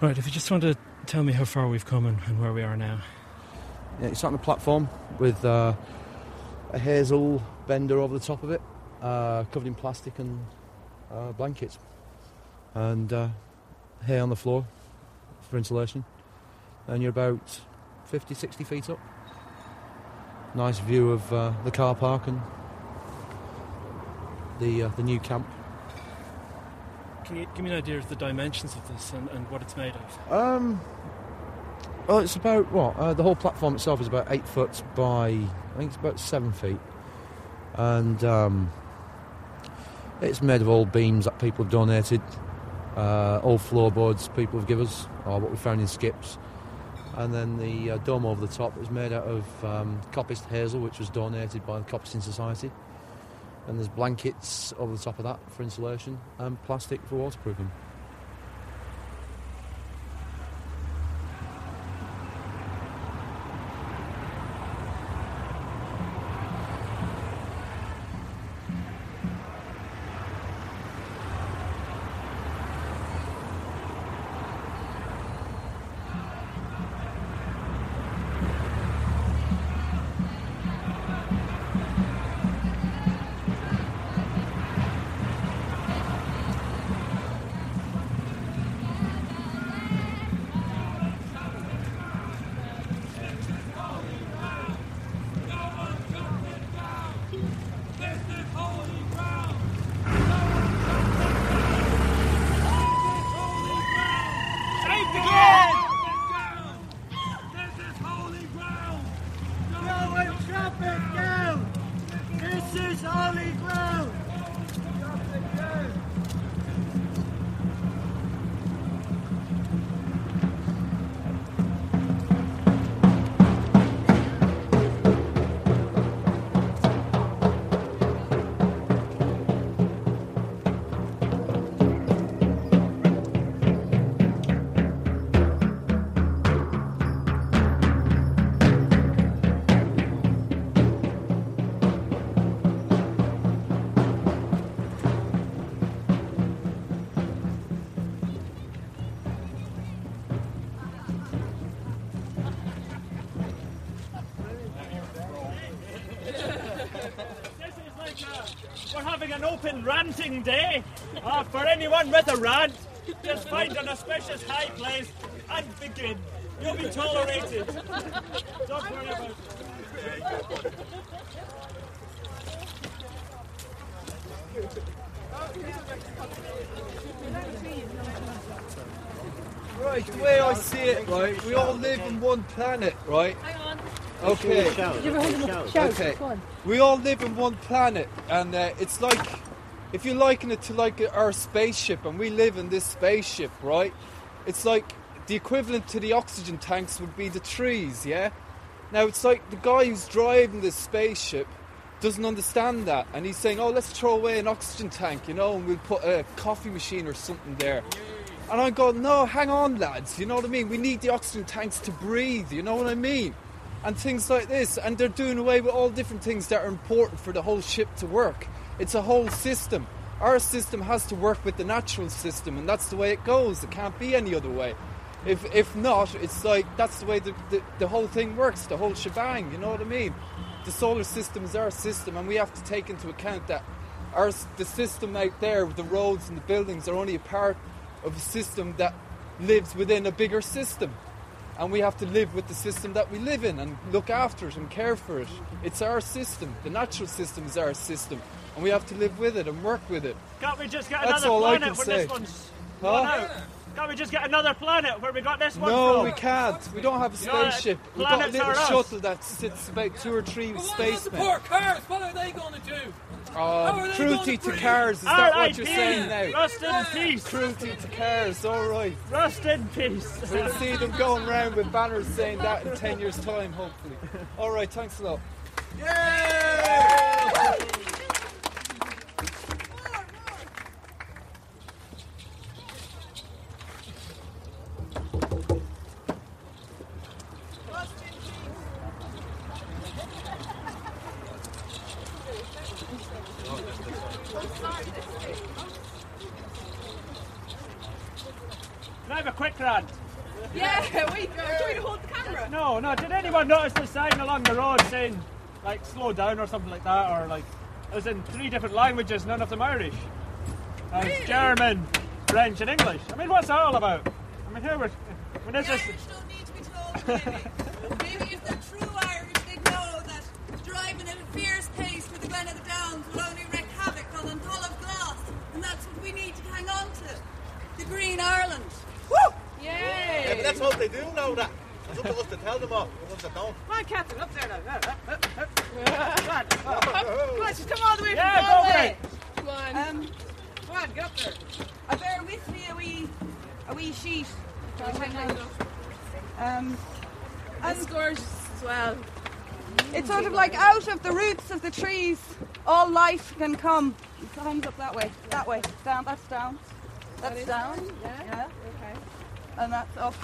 Right, if you just want to tell me how far we've come and, and where we are now. Yeah, it's on a platform with uh, a hazel bender over the top of it, uh, covered in plastic and uh, blankets, and uh, hay on the floor for insulation. And you're about 50, 60 feet up. Nice view of uh, the car park and the uh, the new camp. Can you give me an idea of the dimensions of this and, and what it's made of? Um, well, it's about what? Uh, the whole platform itself is about eight foot by, I think it's about seven feet, and um, it's made of old beams that people have donated, uh, old floorboards people have given us, or what we found in skips, and then the uh, dome over the top is made out of um, coppiced hazel, which was donated by the Coppicing Society, and there's blankets over the top of that for insulation, and plastic for waterproofing. Open day. Uh, for anyone with a rant, just find an auspicious high place and begin. You'll be tolerated. Don't worry about it. Right, the way I see it, right, we all live on one planet, right? Hang on. Okay. Give her a shout. Shout. Okay. We all live on one planet, and uh, it's like if you liken it to like our spaceship, and we live in this spaceship, right? It's like the equivalent to the oxygen tanks would be the trees, yeah. Now it's like the guy who's driving this spaceship doesn't understand that, and he's saying, "Oh, let's throw away an oxygen tank, you know, and we'll put a coffee machine or something there." And I go, "No, hang on, lads. You know what I mean? We need the oxygen tanks to breathe. You know what I mean?" and things like this. And they're doing away with all different things that are important for the whole ship to work. It's a whole system. Our system has to work with the natural system, and that's the way it goes. It can't be any other way. If, if not, it's like that's the way the, the, the whole thing works, the whole shebang, you know what I mean? The solar system is our system, and we have to take into account that our, the system out there, the roads and the buildings, are only a part of a system that lives within a bigger system and we have to live with the system that we live in and look after it and care for it. It's our system. The natural system is our system, and we have to live with it and work with it. Can't we just get That's another planet can when say. this one's Huh? Can't we just get another planet where we got this one No, from? we can't. We don't have a You know, spaceship. We've got a little are us. shuttle that sits about two or three Well, what about the spacemen. poor cars? What are they going uh, to do? Oh, cruelty to cars, is that what you're saying now? Rust in peace. Cruelty to cars, alright. Rust in peace. We'll see them going around with banners saying that in 10 years' time, hopefully. Alright, thanks a lot. Can I have a quick rant? Yeah, wait, do we hold the camera? No, no. Did anyone notice the sign along the road saying, like, slow down or something like that? Or, like, it was in three different languages, none of them Irish. Uh, German, French, and English. I mean, what's that all about? I mean, here we're. I mean, this The is. Irish don't need to be told, maybe. maybe if they're true Irish, they'd know that driving at a fierce pace through the Glen of the Downs will only wreak havoc on an of glass. And that's what we need to hang on to. The Green Ireland. Woo! Yeah, but Yay! let's hope they do know that. It's up to us to tell them all, the ones that don't. Come on, Captain, up there now. Come on, just come all the way from Yeah, go Galway. for it. Come on. Um, come on, get up there. I bear with me a wee, a wee sheet. Um, and gorgeous as well. It's sort of like out of the roots of the trees, can come. It hangs up that way, that way, down. That's down. That's down. Yeah. Okay. And that's up.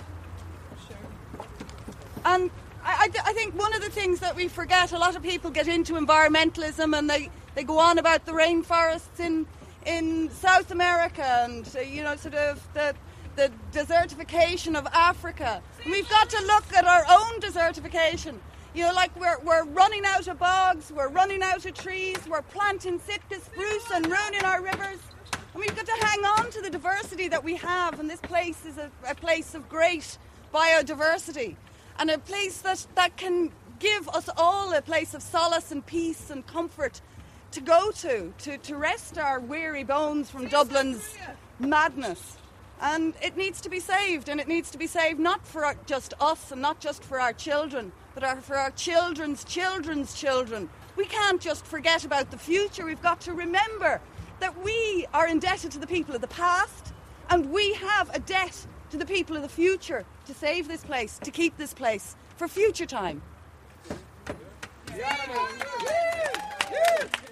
And I, I, th- I think one of the things that we forget, a lot of people get into environmentalism and they, they go on about the rainforests in in South America and uh, you know sort of the the desertification of Africa. And we've got to look at our own desertification. You know, like we're, we're running out of bogs, we're running out of trees, we're planting Sitka spruce and ruining our rivers. And we've got to hang on to the diversity that we have, and this place is a, a place of great biodiversity and a place that, that can give us all a place of solace and peace and comfort to go to, to, to rest our weary bones from Dublin's madness. And it needs to be saved, and it needs to be saved not for our, just us and not just for our children, but our, for our children's children's children. We can't just forget about the future. We've got to remember that we are indebted to the people of the past, and we have a debt to the people of the future to save this place, to keep this place for future time. I've,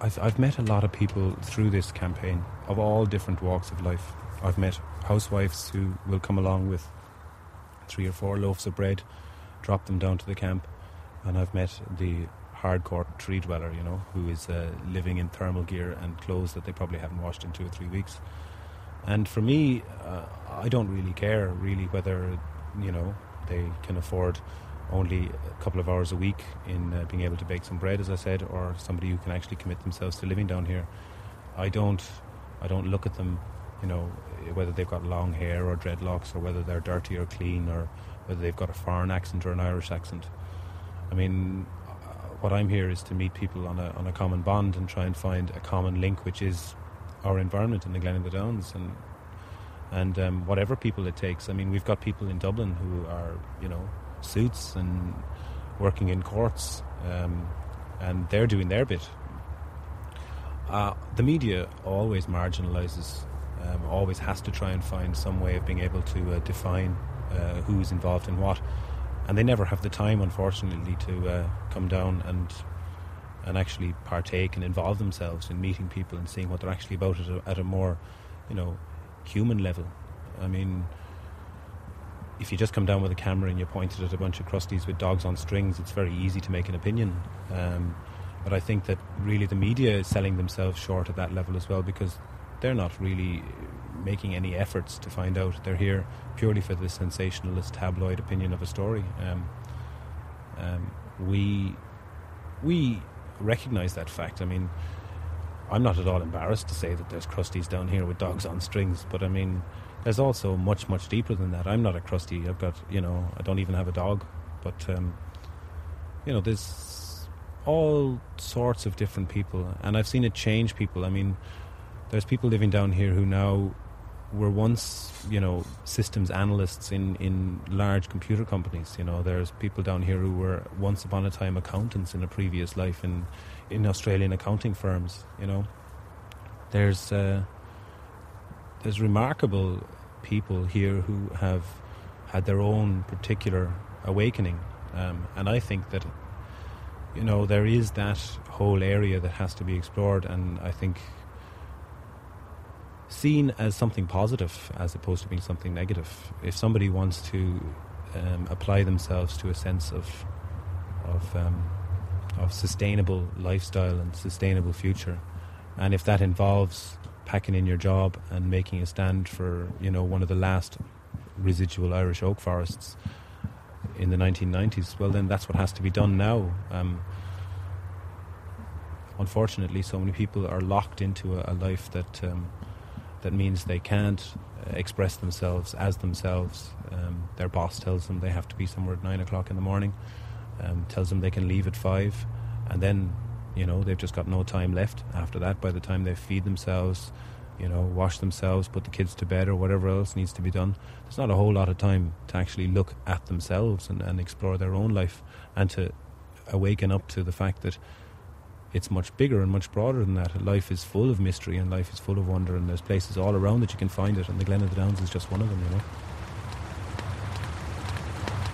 I've met a lot of people through this campaign of all different walks of life. I've met housewives who will come along with three or four loaves of bread, drop them down to the camp, and I've met the hardcore tree dweller, you know, who is uh, living in thermal gear and clothes that they probably haven't washed in two or three weeks. And for me, uh, I don't really care really whether, you know, they can afford only a couple of hours a week in uh, being able to bake some bread, as I said, or somebody who can actually commit themselves to living down here. I don't, I don't look at them, you know, whether they've got long hair or dreadlocks, or whether they're dirty or clean, or whether they've got a foreign accent or an Irish accent. I mean, uh, what I'm here is to meet people on a on a common bond and try and find a common link, which is our environment in the Glen of the Downs, and and um, whatever people it takes. I mean, we've got people in Dublin who are, you know, suits and working in courts, um, and they're doing their bit. Uh, the media always marginalises, um, always has to try and find some way of being able to uh, define uh, who's involved in what, and they never have the time, unfortunately, to uh, come down and and actually partake and involve themselves in meeting people and seeing what they're actually about at a, at a more, you know, human level. I mean, if you just come down with a camera and you point it at a bunch of crusties with dogs on strings, it's very easy to make an opinion. Um, but I think that really the media is selling themselves short at that level as well because they're not really making any efforts to find out. They're here purely for the sensationalist tabloid opinion of a story. Um, um, we we recognise that fact. I mean, I'm not at all embarrassed to say that there's crusties down here with dogs on strings, but I mean, there's also much, much deeper than that. I'm not a crusty. I've got, you know, I don't even have a dog, but, um, you know, there's all sorts of different people, and I've seen it change people. I mean, there's people living down here who now were once, you know, systems analysts in, in large computer companies. You know, there's people down here who were once upon a time accountants in a previous life in in Australian accounting firms. You know, there's uh, there's remarkable people here who have had their own particular awakening, um, and I think that you know there is that whole area that has to be explored, and I think seen as something positive as opposed to being something negative. If somebody wants to um, apply themselves to a sense of of um, of sustainable lifestyle and sustainable future, and if that involves packing in your job and making a stand for you know one of the last residual Irish oak forests in the 1990s, well then that's what has to be done now. Um, unfortunately, so many people are locked into a, a life that um, that means they can't express themselves as themselves. Um, their boss tells them they have to be somewhere at nine o'clock in the morning, um, tells them they can leave at five, and then you know they've just got no time left after that. By the time they feed themselves, you know, wash themselves, put the kids to bed, or whatever else needs to be done, there's not a whole lot of time to actually look at themselves and, and explore their own life and to awaken up to the fact that it's much bigger and much broader than that. Life is full of mystery and life is full of wonder, and there's places all around that you can find it, and the Glen of the Downs is just one of them, you know.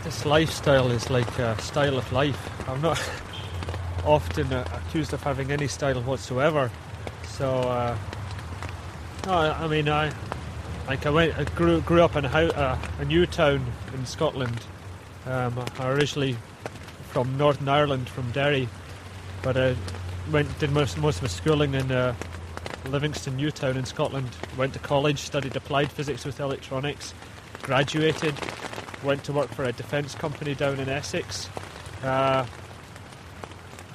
This lifestyle is like a style of life. I'm not often accused of having any style whatsoever. So, uh, I mean, I like I went, I grew grew up in a, a new town in Scotland. Um, I originally from Northern Ireland, from Derry, but I went did most most of my schooling in uh, Livingston Newtown in Scotland. Went to college, studied applied physics with electronics, graduated, went to work for a defence company down in Essex. Uh,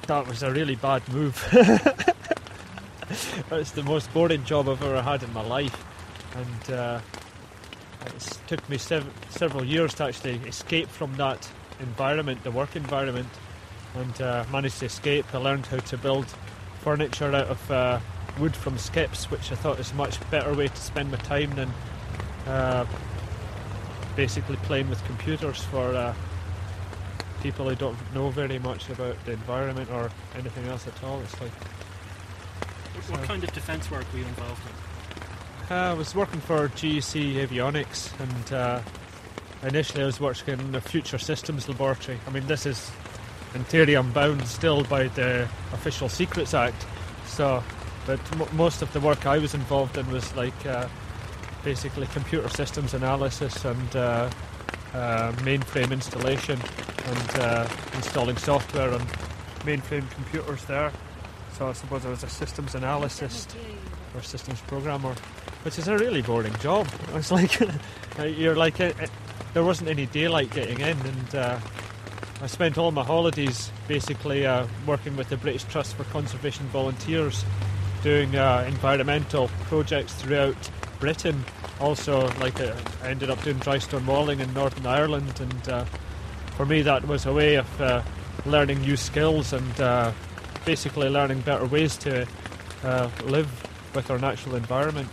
that was a really bad move. it's the most boring job I've ever had in my life, and uh, it took me sev- several years to actually escape from that environment, the work environment and uh, managed to escape. I learned how to build furniture out of uh, wood from skips, which I thought was a much better way to spend my time than uh, basically playing with computers for uh, people who don't know very much about the environment or anything else at all. It's like what kind of defence work were you involved in? Uh, I was working for GEC Avionics, and uh, initially I was working in the Future Systems Laboratory. I mean, this is in theory I'm bound still by the Official Secrets Act. So, but m- most of the work I was involved in was like uh, basically computer systems analysis and uh, mainframe installation and uh, installing software on mainframe computers there. So I suppose I was a systems analyst or systems programmer, which is a really boring job. It's like you're like uh, uh, there wasn't any daylight getting in and uh, I spent all my holidays basically uh, working with the British Trust for Conservation Volunteers, doing uh, environmental projects throughout Britain. Also, like uh, I ended up doing dry stone walling in Northern Ireland, and uh, for me that was a way of uh, learning new skills and uh, basically learning better ways to live with our natural environment.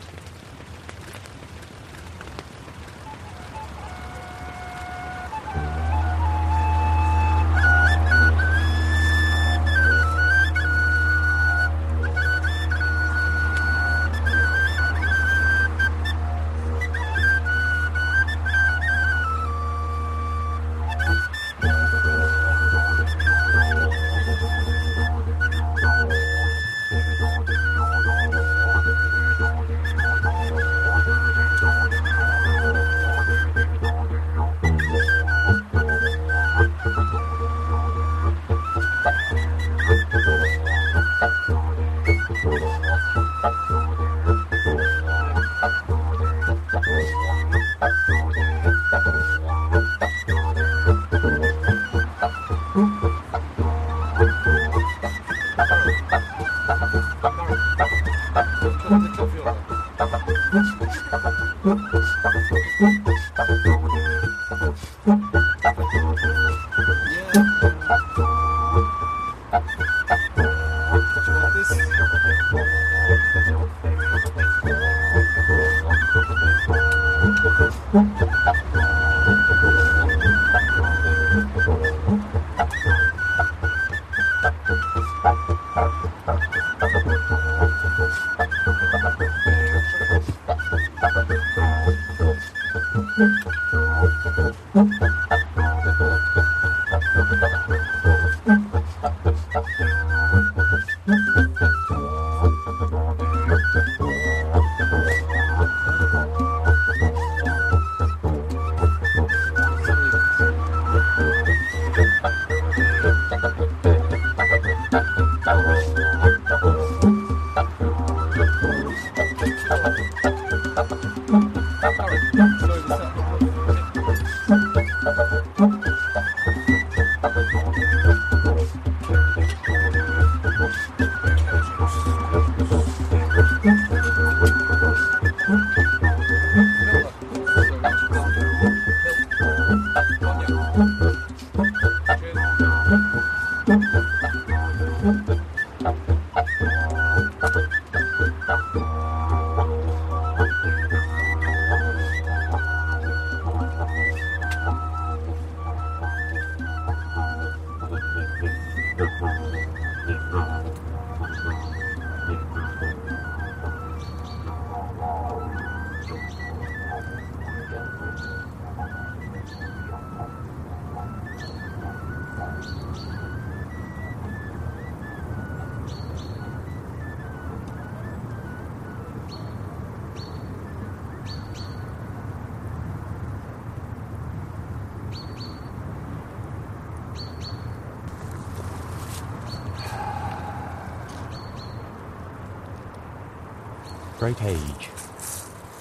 Great age.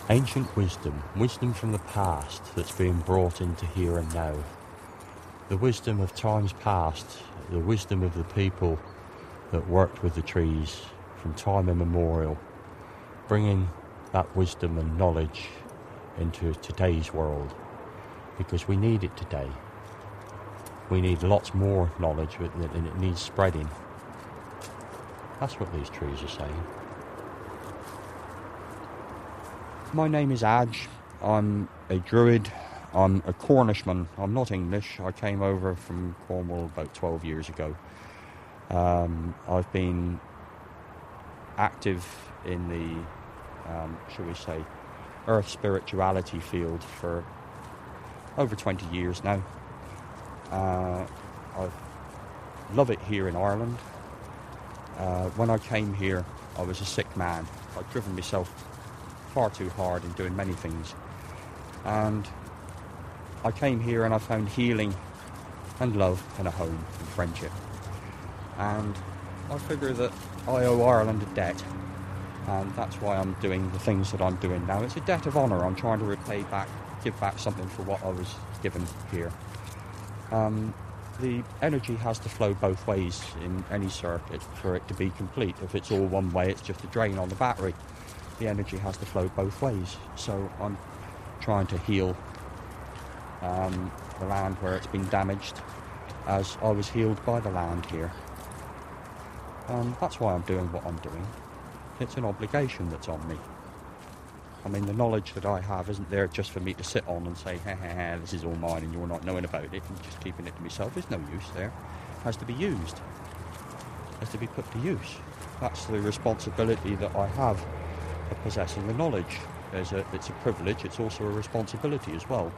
Ancient wisdom, wisdom from the past that's being brought into here and now. The wisdom of times past, the wisdom of the people that worked with the trees from time immemorial, bringing that wisdom and knowledge into today's world because we need it today. We need lots more knowledge and it needs spreading. That's what these trees are saying. My name is Adge. I'm a druid. I'm a Cornishman. I'm not English. I came over from Cornwall about 12 years ago. Um, I've been active in the, um, shall we say, earth spirituality field for over 20 years now. Uh, I love it here in Ireland. Uh, when I came here, I was a sick man. I'd driven myself far too hard in doing many things. And I came here and I found healing and love and a home and friendship. And I figure that I owe Ireland a debt, and that's why I'm doing the things that I'm doing now. It's a debt of honour. I'm trying to repay back, give back something for what I was given here. Um, the energy has to flow both ways in any circuit for it to be complete. If it's all one way, it's just a drain on the battery the energy has to flow both ways. So I'm trying to heal um, the land where it's been damaged as I was healed by the land here. Um, that's why I'm doing what I'm doing. It's an obligation that's on me. I mean, the knowledge that I have isn't there just for me to sit on and say, ha ha ha, this is all mine and you're not knowing about it and just keeping it to myself. There's no use there. It has to be used. It has to be put to use. That's the responsibility that I have possessing the knowledge. A, it's a privilege, it's also a responsibility as well.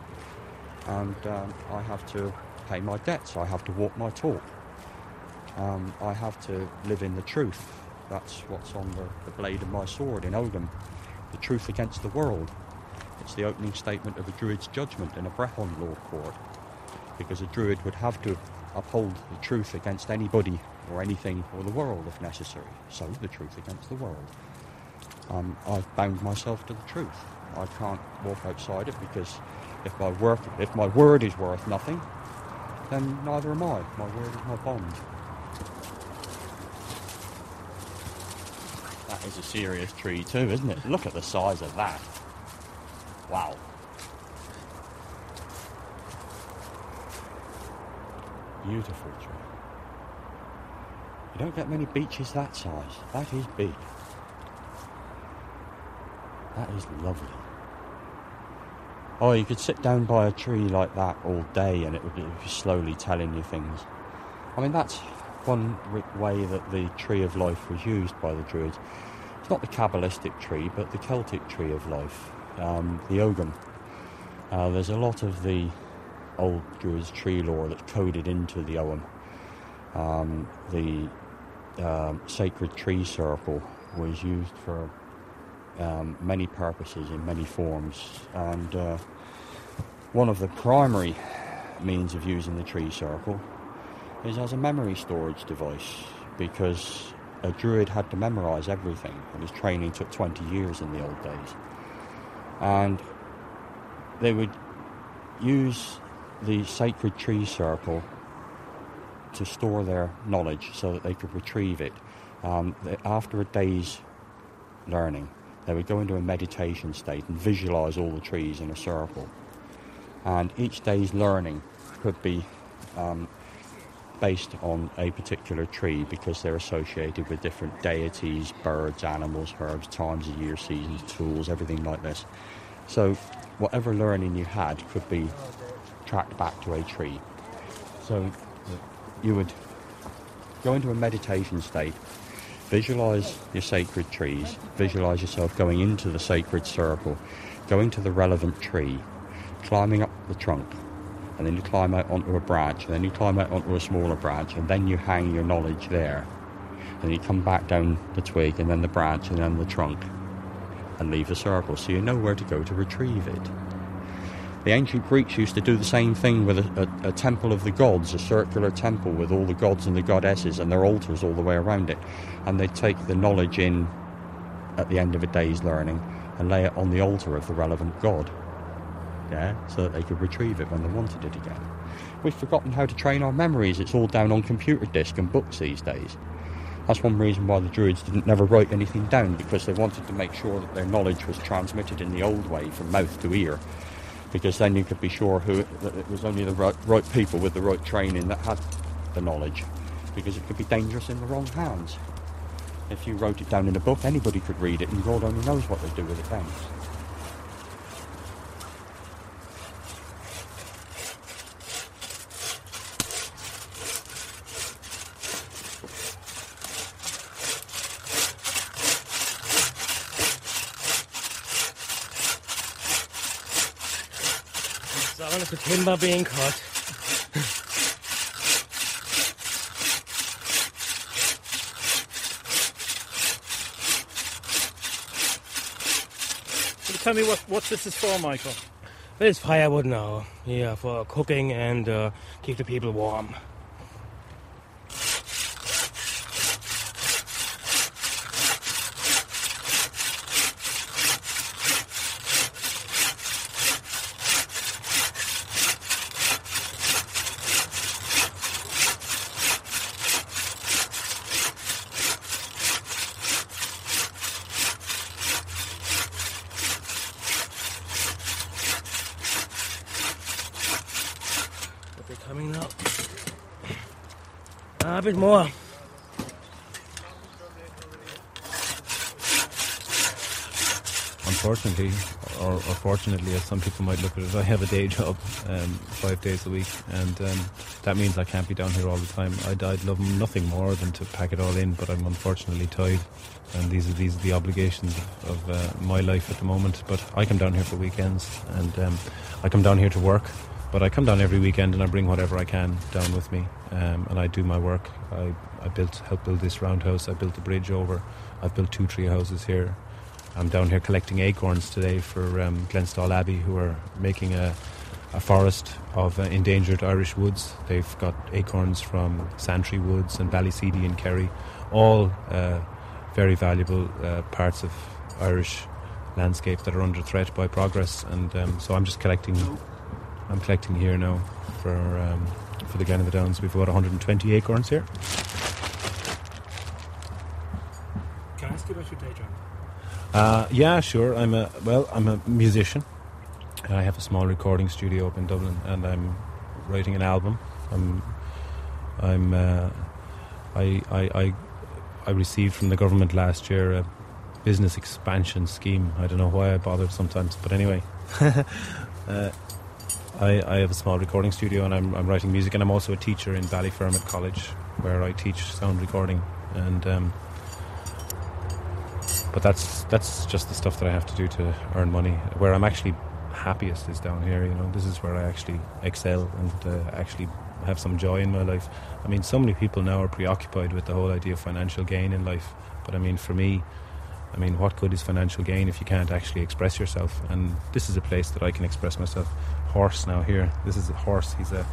And um, I have to pay my debts, I have to walk my talk. Um, I have to live in the truth. That's what's on the, the blade of my sword in Ogham. The truth against the world. It's the opening statement of a druid's judgment in a Brehon law court. Because a druid would have to uphold the truth against anybody or anything or the world if necessary. So the truth against the world um, I've bound myself to the truth. I can't walk outside it because if my word, if my word is worth nothing, then neither am I. My word is my bond. That is a serious tree too, isn't it? Look at the size of that. Wow. Beautiful tree. You don't get many beeches that size. That is big. That is lovely. Oh, you could sit down by a tree like that all day and it would be slowly telling you things. I mean, that's one way that the tree of life was used by the Druids. It's not the Kabbalistic tree, but the Celtic tree of life, um, the Ogham. Uh, there's a lot of the old Druids tree lore that's coded into the Ogham. Um, the um, sacred tree circle was used for um, many purposes in many forms, and uh, one of the primary means of using the tree circle is as a memory storage device because a druid had to memorize everything, and his training took 20 years in the old days. And they would use the sacred tree circle to store their knowledge so that they could retrieve it. Um, after a day's learning, they would go into a meditation state and visualize all the trees in a circle. And each day's learning could be um, based on a particular tree because they're associated with different deities, birds, animals, herbs, times of year, seasons, tools, everything like this. So, whatever learning you had could be tracked back to a tree. So, you would go into a meditation state, visualize your sacred trees, visualize yourself going into the sacred circle, going to the relevant tree, climbing up the trunk, and then you climb out onto a branch, and then you climb out onto a smaller branch, and then you hang your knowledge there. And you come back down the twig, and then the branch, and then the trunk, and leave the circle, so you know where to go to retrieve it. The ancient Greeks used to do the same thing with a, a, a, temple of the gods, a circular temple with all the gods and the goddesses and their altars all the way around it. And they'd take the knowledge in at the end of a day's learning and lay it on the altar of the relevant god. Yeah, so that they could retrieve it when they wanted it again. We've forgotten how to train our memories. It's all down on computer disk and books these days. That's one reason why the Druids didn't never write anything down because they wanted to make sure that their knowledge was transmitted in the old way from mouth to ear because then you could be sure who that it was only the right, right people with the right training that had the knowledge, because it could be dangerous in the wrong hands. If you wrote it down in a book, anybody could read it, and God only knows what they'd do with it then. the timber being cut. tell me what, what this is for, Michael? It's firewood now, yeah, for cooking and uh, keep the people warm. Bit more. Unfortunately, or, or, fortunately, as some people might look at it, I have a day job um, five days a week, and um, that means I can't be down here all the time. I'd, I'd, love nothing more than to pack it all in, but I'm unfortunately tied, and these are these are the obligations of, of uh, my life at the moment. But I come down here for weekends, and um, I come down here to work. But I come down every weekend and I bring whatever I can down with me, um, and I do my work. I, I built, helped build this roundhouse. I built the bridge over. I've built two tree houses here. I'm down here collecting acorns today for um, Glenstal Abbey, who are making a, a forest of uh, endangered Irish woods. They've got acorns from Santry Woods and Ballyseedy and Kerry, all uh, very valuable uh, parts of Irish landscape that are under threat by progress. And um, so I'm just collecting I'm collecting here now for um, for the Glen of the Downs. We've got 120 acorns here. Can I ask you about your day job? Uh, yeah, sure. I'm a well. I'm a musician. I have a small recording studio up in Dublin, and I'm writing an album. I'm I'm uh, I, I I I received from the government last year a business expansion scheme. I don't know why I bothered sometimes, but anyway. uh, I, I have a small recording studio and I'm, I'm writing music, and I'm also a teacher in Ballyfermot College where I teach sound recording. And um, but that's that's just the stuff that I have to do to earn money. Where I'm actually happiest is down here. You know, this is where I actually excel and uh, actually have some joy in my life. I mean, so many people now are preoccupied with the whole idea of financial gain in life, but I mean, for me, I mean, what good is financial gain if you can't actually express yourself? And this is a place that I can express myself. Horse now here. This is a horse. He's a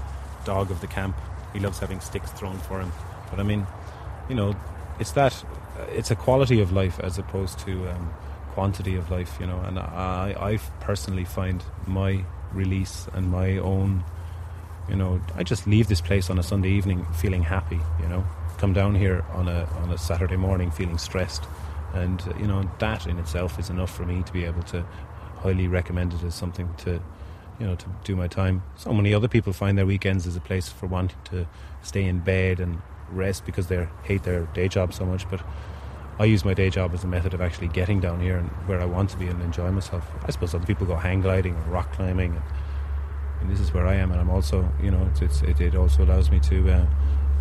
dog of the camp. He loves having sticks thrown for him. But I mean, you know, it's that. It's a quality of life as opposed to um, quantity of life. You know, and I, I personally find my release and my own. You know, I just leave this place on a Sunday evening feeling happy. You know, come down here on a on a Saturday morning feeling stressed and you know that in itself is enough for me to be able to highly recommend it as something to you know to do my time so many other people find their weekends as a place for wanting to stay in bed and rest because they hate their day job so much but I use my day job as a method of actually getting down here and where I want to be and enjoy myself. I suppose other people go hang gliding or rock climbing, and, and this is where I am. And I'm also, you know, it's, it, it also allows me to uh,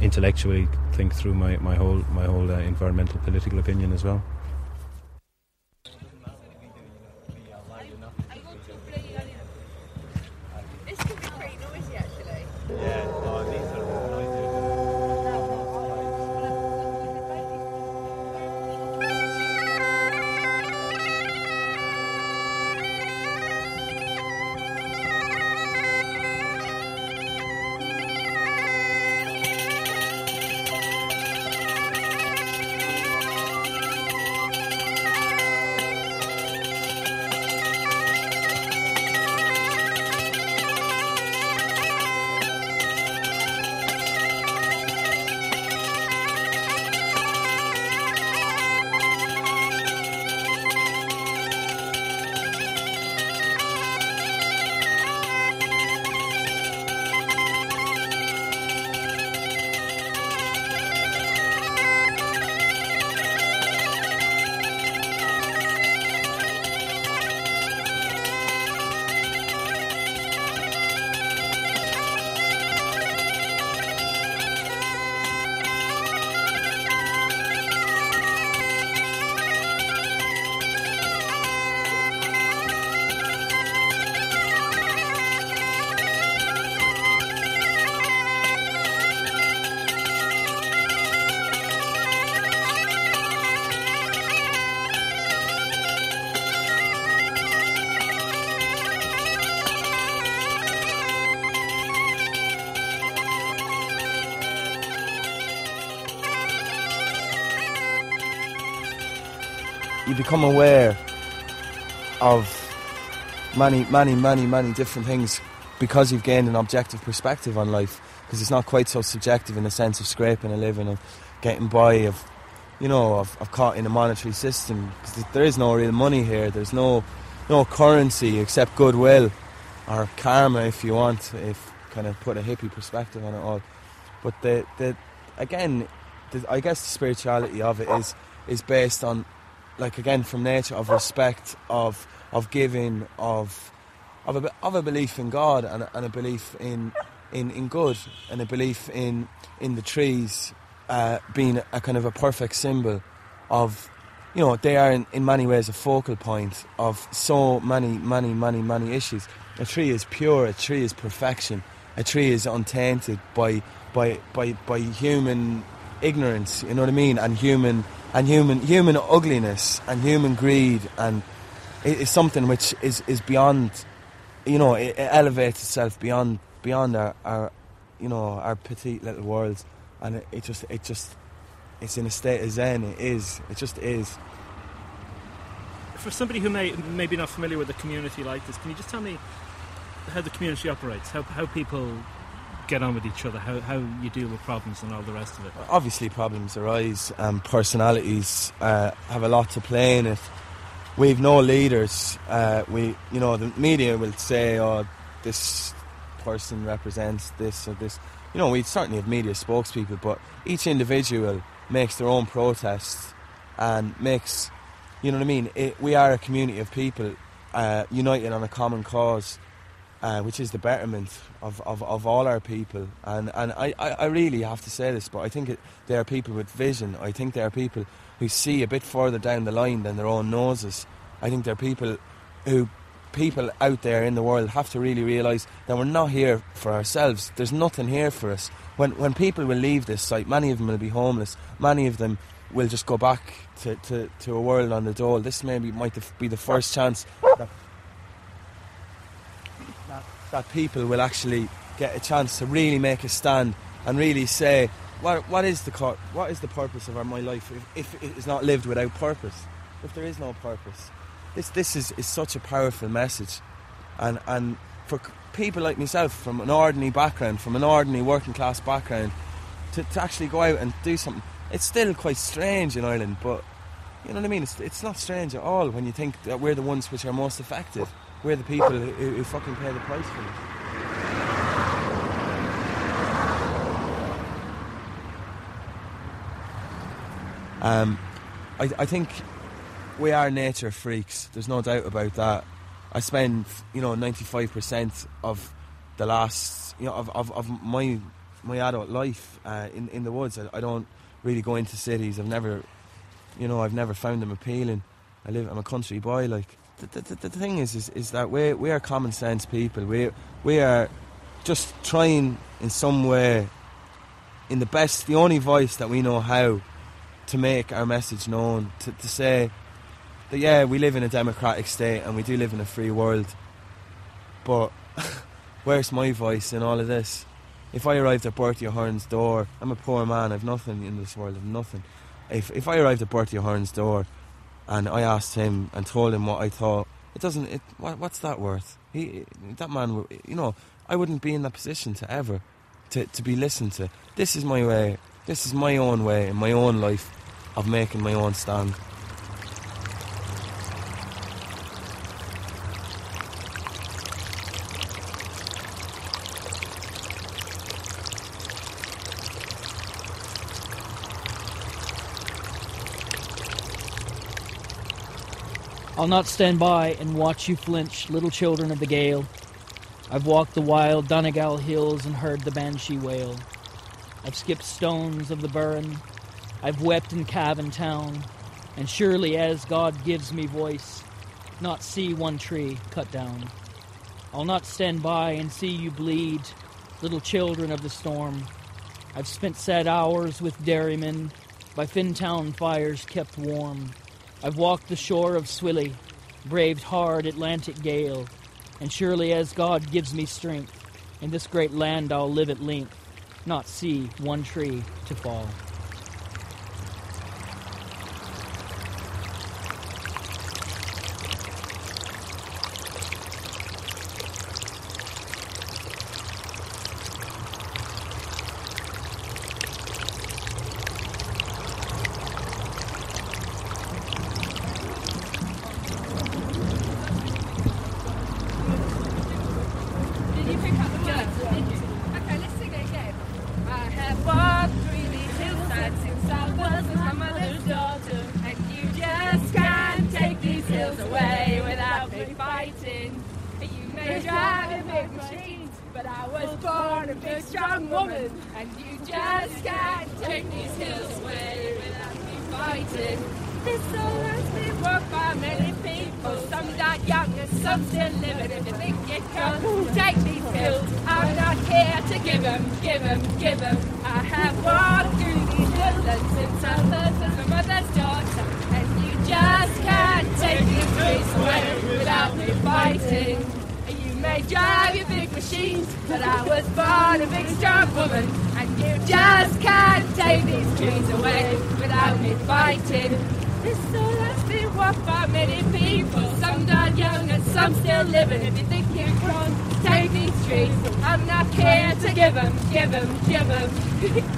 intellectually think through my, my whole my whole uh, environmental political opinion as well. You become aware of many, many, many, many different things because you've gained an objective perspective on life. Because it's not quite so subjective in the sense of scraping a living, of getting by, of you know, of, of caught in a monetary system. Because there is no real money here. There's no no currency except goodwill or karma, if you want, if kind of put a hippie perspective on it all. But the the again, the, I guess the spirituality of it is is based on like again from nature of respect of of giving of of a, of a belief in God and a, and a belief in, in in good and a belief in in the trees uh, being a kind of a perfect symbol of you know they are in, in many ways a focal point of so many many many many issues. A tree is pure a tree is perfection. A tree is untainted by by by by human ignorance you know what I mean? And human and human human ugliness and human greed and it is something which is, is beyond you know it, it elevates itself beyond beyond our, our you know our petite little worlds. And it, it just it just it's in a state of zen. It is. It just is. For somebody who may maybe not familiar with a community like this, can you just tell me how the community operates? How how people get on with each other? How how you deal with problems and all the rest of it? obviously problems arise and personalities uh, have a lot to play in it. We've no leaders. Uh, we, you know, the media will say, "Oh, this person represents this or this." You know, we certainly have media spokespeople, but each individual makes their own protests and makes, you know what I mean. It, we are a community of people uh, united on a common cause uh, which is the betterment of, of, of all our people. And, and I, I, really have to say this, but I think it, they are people with vision. I think they are people who see a bit further down the line than their own noses. I think they're people who people out there in the world have to really realise that we're not here for ourselves. There's nothing here for us. When when people will leave this site, many of them will be homeless. Many of them will just go back to, to, to a world on the dole. This maybe might be the first chance that, that, people will actually get a chance to really make a stand and really say, what, what is the what is the purpose of my life if, if it is not lived without purpose? If there is no purpose, this this is, is such a powerful message, and and for people like myself from an ordinary background, from an ordinary working class background, to, to actually go out and do something, it's still quite strange in Ireland, but you know what I mean. It's it's not strange at all when you think that we're the ones which are most affected. We're the people who, who fucking pay the price for it. Um, I, I think we are nature freaks. There's no doubt about that. I spend, you know, 95% of the last, you know, of, of, of my my adult life uh, in in the woods. I, I don't really go into cities. I've never, you know, I've never found them appealing. I live. I'm a country boy. Like the, the, the thing is, is, is that we we are common sense people. We we are just trying in some way, in the best, the only voice that we know how, to make our message known. To, to say that yeah, we live in a democratic state and we do live in a free world. But where's my voice in all of this? If I arrived at Bertie Ahern's door, I'm a poor man. I've nothing in this world. I've nothing. If if I arrived at Bertie Ahern's door, and I asked him and told him what I thought, it doesn't. It what, what's that worth? He that man. You know, I wouldn't be in that position to ever to to be listened to. This is my way. This is my own way in my own life of making my own stand. I'll not stand by and watch you flinch, little children of the gale. I've walked the wild Donegal hills and heard the banshee wail. I've skipped stones of the burren. I've wept in Cavan town. And surely as God gives me voice, not see one tree cut down. I'll not stand by and see you bleed, little children of the storm. I've spent sad hours with dairymen, by Fintown fires kept warm. I've walked the shore of Swilly, braved hard Atlantic gale, and surely as God gives me strength, in this great land I'll live at length, not see one tree to fall. Fighting. This been walked by many people, some died young and some still living. If you think you can take these hills, I'm not here to give 'em, give 'em, give 'em. I have walked through these woodlands since I was my mother's daughter, and you just can't take these trees away without me fighting. You may drive your big machines, but I was born a big strong woman, and just can't take these trees away without me fighting. This soul has been walked by many people, some died young and some still living. If you think you can take these trees, I'm not here to give 'em, give 'em, give 'em.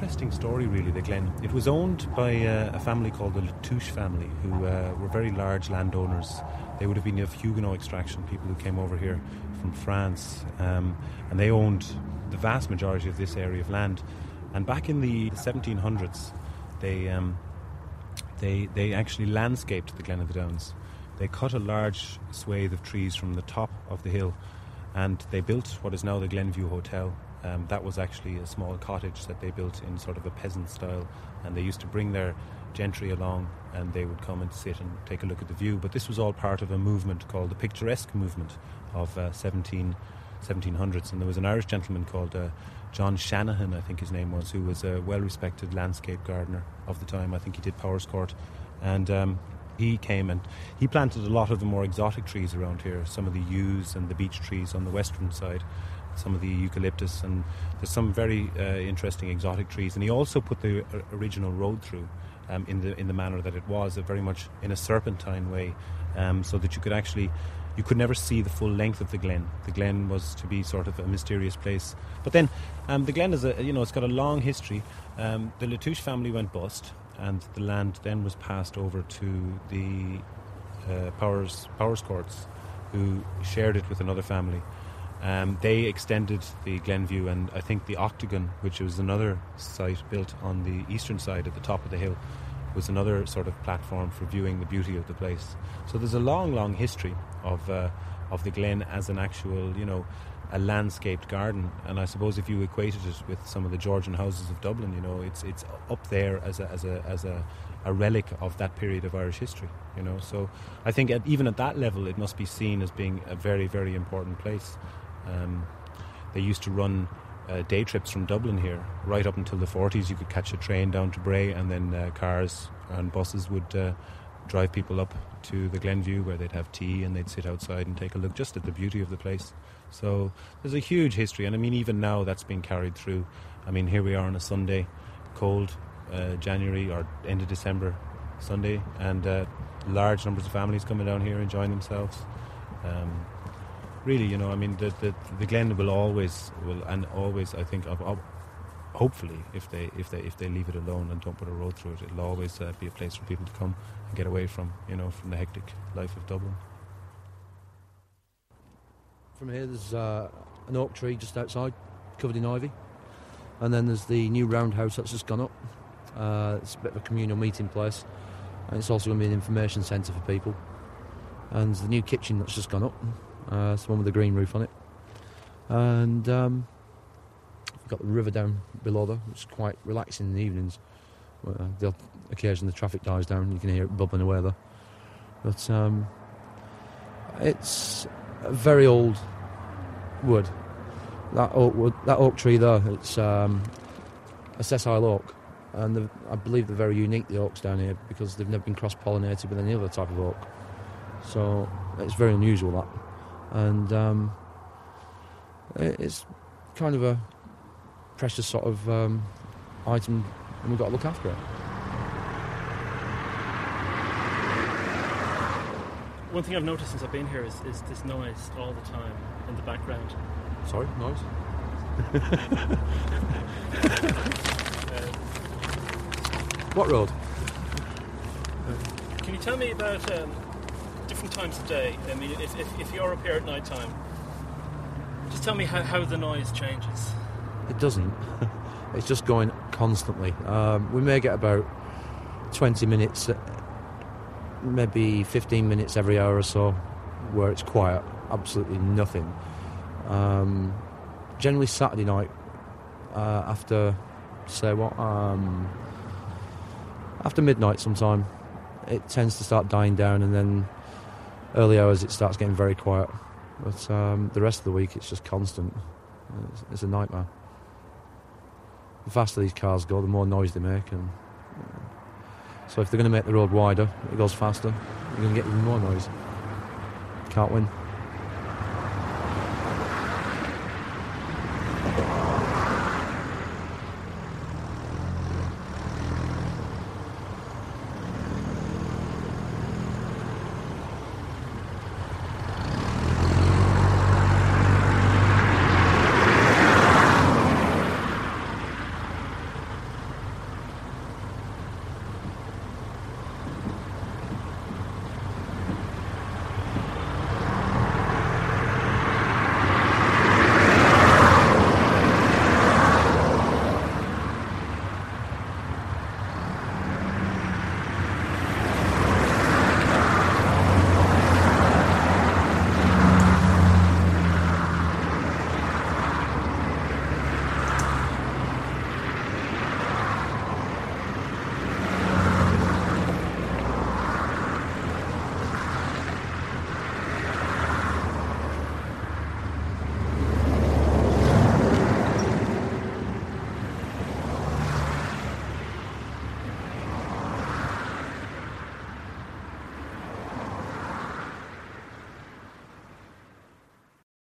interesting story, really, the Glen. It was owned by uh, a family called the Latouche family, who uh, were very large landowners. They would have been of Huguenot extraction, people who came over here from France, um, and they owned the vast majority of this area of land. And back in the 1700s, they um, they they actually landscaped the Glen of the Downs. They cut a large swathe of trees from the top of the hill, and they built what is now the Glenview Hotel. Um, that was actually a small cottage that they built in sort of a peasant style, and they used to bring their gentry along, and they would come and sit and take a look at the view. But this was all part of a movement called the Picturesque Movement of uh, 17, 1700s, and there was an Irish gentleman called uh, John Shanahan, I think his name was, who was a well-respected landscape gardener of the time. I think he did Powerscourt, and um, he came and he planted a lot of the more exotic trees around here. Some of the yews and the beech trees on the western side, some of the eucalyptus, and there's some very uh, interesting exotic trees. And he also put the uh, original road through. Um, in the in the manner that it was, very much in a serpentine way, um, so that you could actually you could never see the full length of the glen. The glen was to be sort of a mysterious place. But then, um, the glen is a you know it's got a long history. Um, the Latouche family went bust, and the land then was passed over to the uh, Powers Powerscourts, who shared it with another family. Um, they extended the Glenview and I think the Octagon, which was another site built on the eastern side at the top of the hill, was another sort of platform for viewing the beauty of the place. So there's a long, long history of uh, of the Glen as an actual, you know, a landscaped garden. And I suppose if you equated it with some of the Georgian houses of Dublin, you know, it's it's up there as a as a as a, a relic of that period of Irish history. You know, so I think at, even at that level, it must be seen as being a very very important place. Um, they used to run uh, day trips from Dublin here, right up until the 40s. You could catch a train down to Bray, and then uh, cars and buses would uh, drive people up to the Glenview where they'd have tea and they'd sit outside and take a look just at the beauty of the place. So there's a huge history, and I mean, even now that's being carried through. I mean, here we are on a Sunday, cold uh, January or end of December Sunday, and uh, large numbers of families coming down here enjoying themselves. Um, really, you know, I mean, the, the, the Glen will always, will and always, I think, of, of, hopefully, if they if they if they leave it alone and don't put a road through it, it'll always uh, be a place for people to come and get away from, you know, from the hectic life of Dublin. From here, there's uh, an oak tree just outside, covered in ivy, and then there's the new roundhouse that's just gone up. Uh, it's a bit of a communal meeting place, and it's also going to be an information centre for people. And the new kitchen that's just gone up. Uh, it's one with the green roof on it. And um, got the river down below there, is quite relaxing in the evenings. Uh, the occasion the traffic dies down, you can hear it bubbling away there. But um, it's a very old wood. That oak wood, that oak tree there, it's um, a sessile oak, and I believe they're very unique. The oaks down here because they've never been cross-pollinated with any other type of oak. So it's very unusual that, and um, it's kind of a precious sort of um, item, and we've got to look after it. One thing I've noticed since I've been here is, is this noise all the time in the background. Sorry, noise. What road? Can you tell me about um, different times of day? I mean, if, if, if you're up here at night time, just tell me how, how the noise changes. It doesn't. it's just going constantly. Um, we may get about 20 minutes, uh, maybe 15 minutes every hour or so, where it's quiet, absolutely nothing. Um, generally, Saturday night, uh, after, say what, um, after midnight sometime, it tends to start dying down, and then early hours it starts getting very quiet. But um, the rest of the week, it's just constant. It's, it's a nightmare. The faster these cars go, the more noise they make, and so if they're going to make the road wider, it goes faster. You're going to get even more noise. Can't win.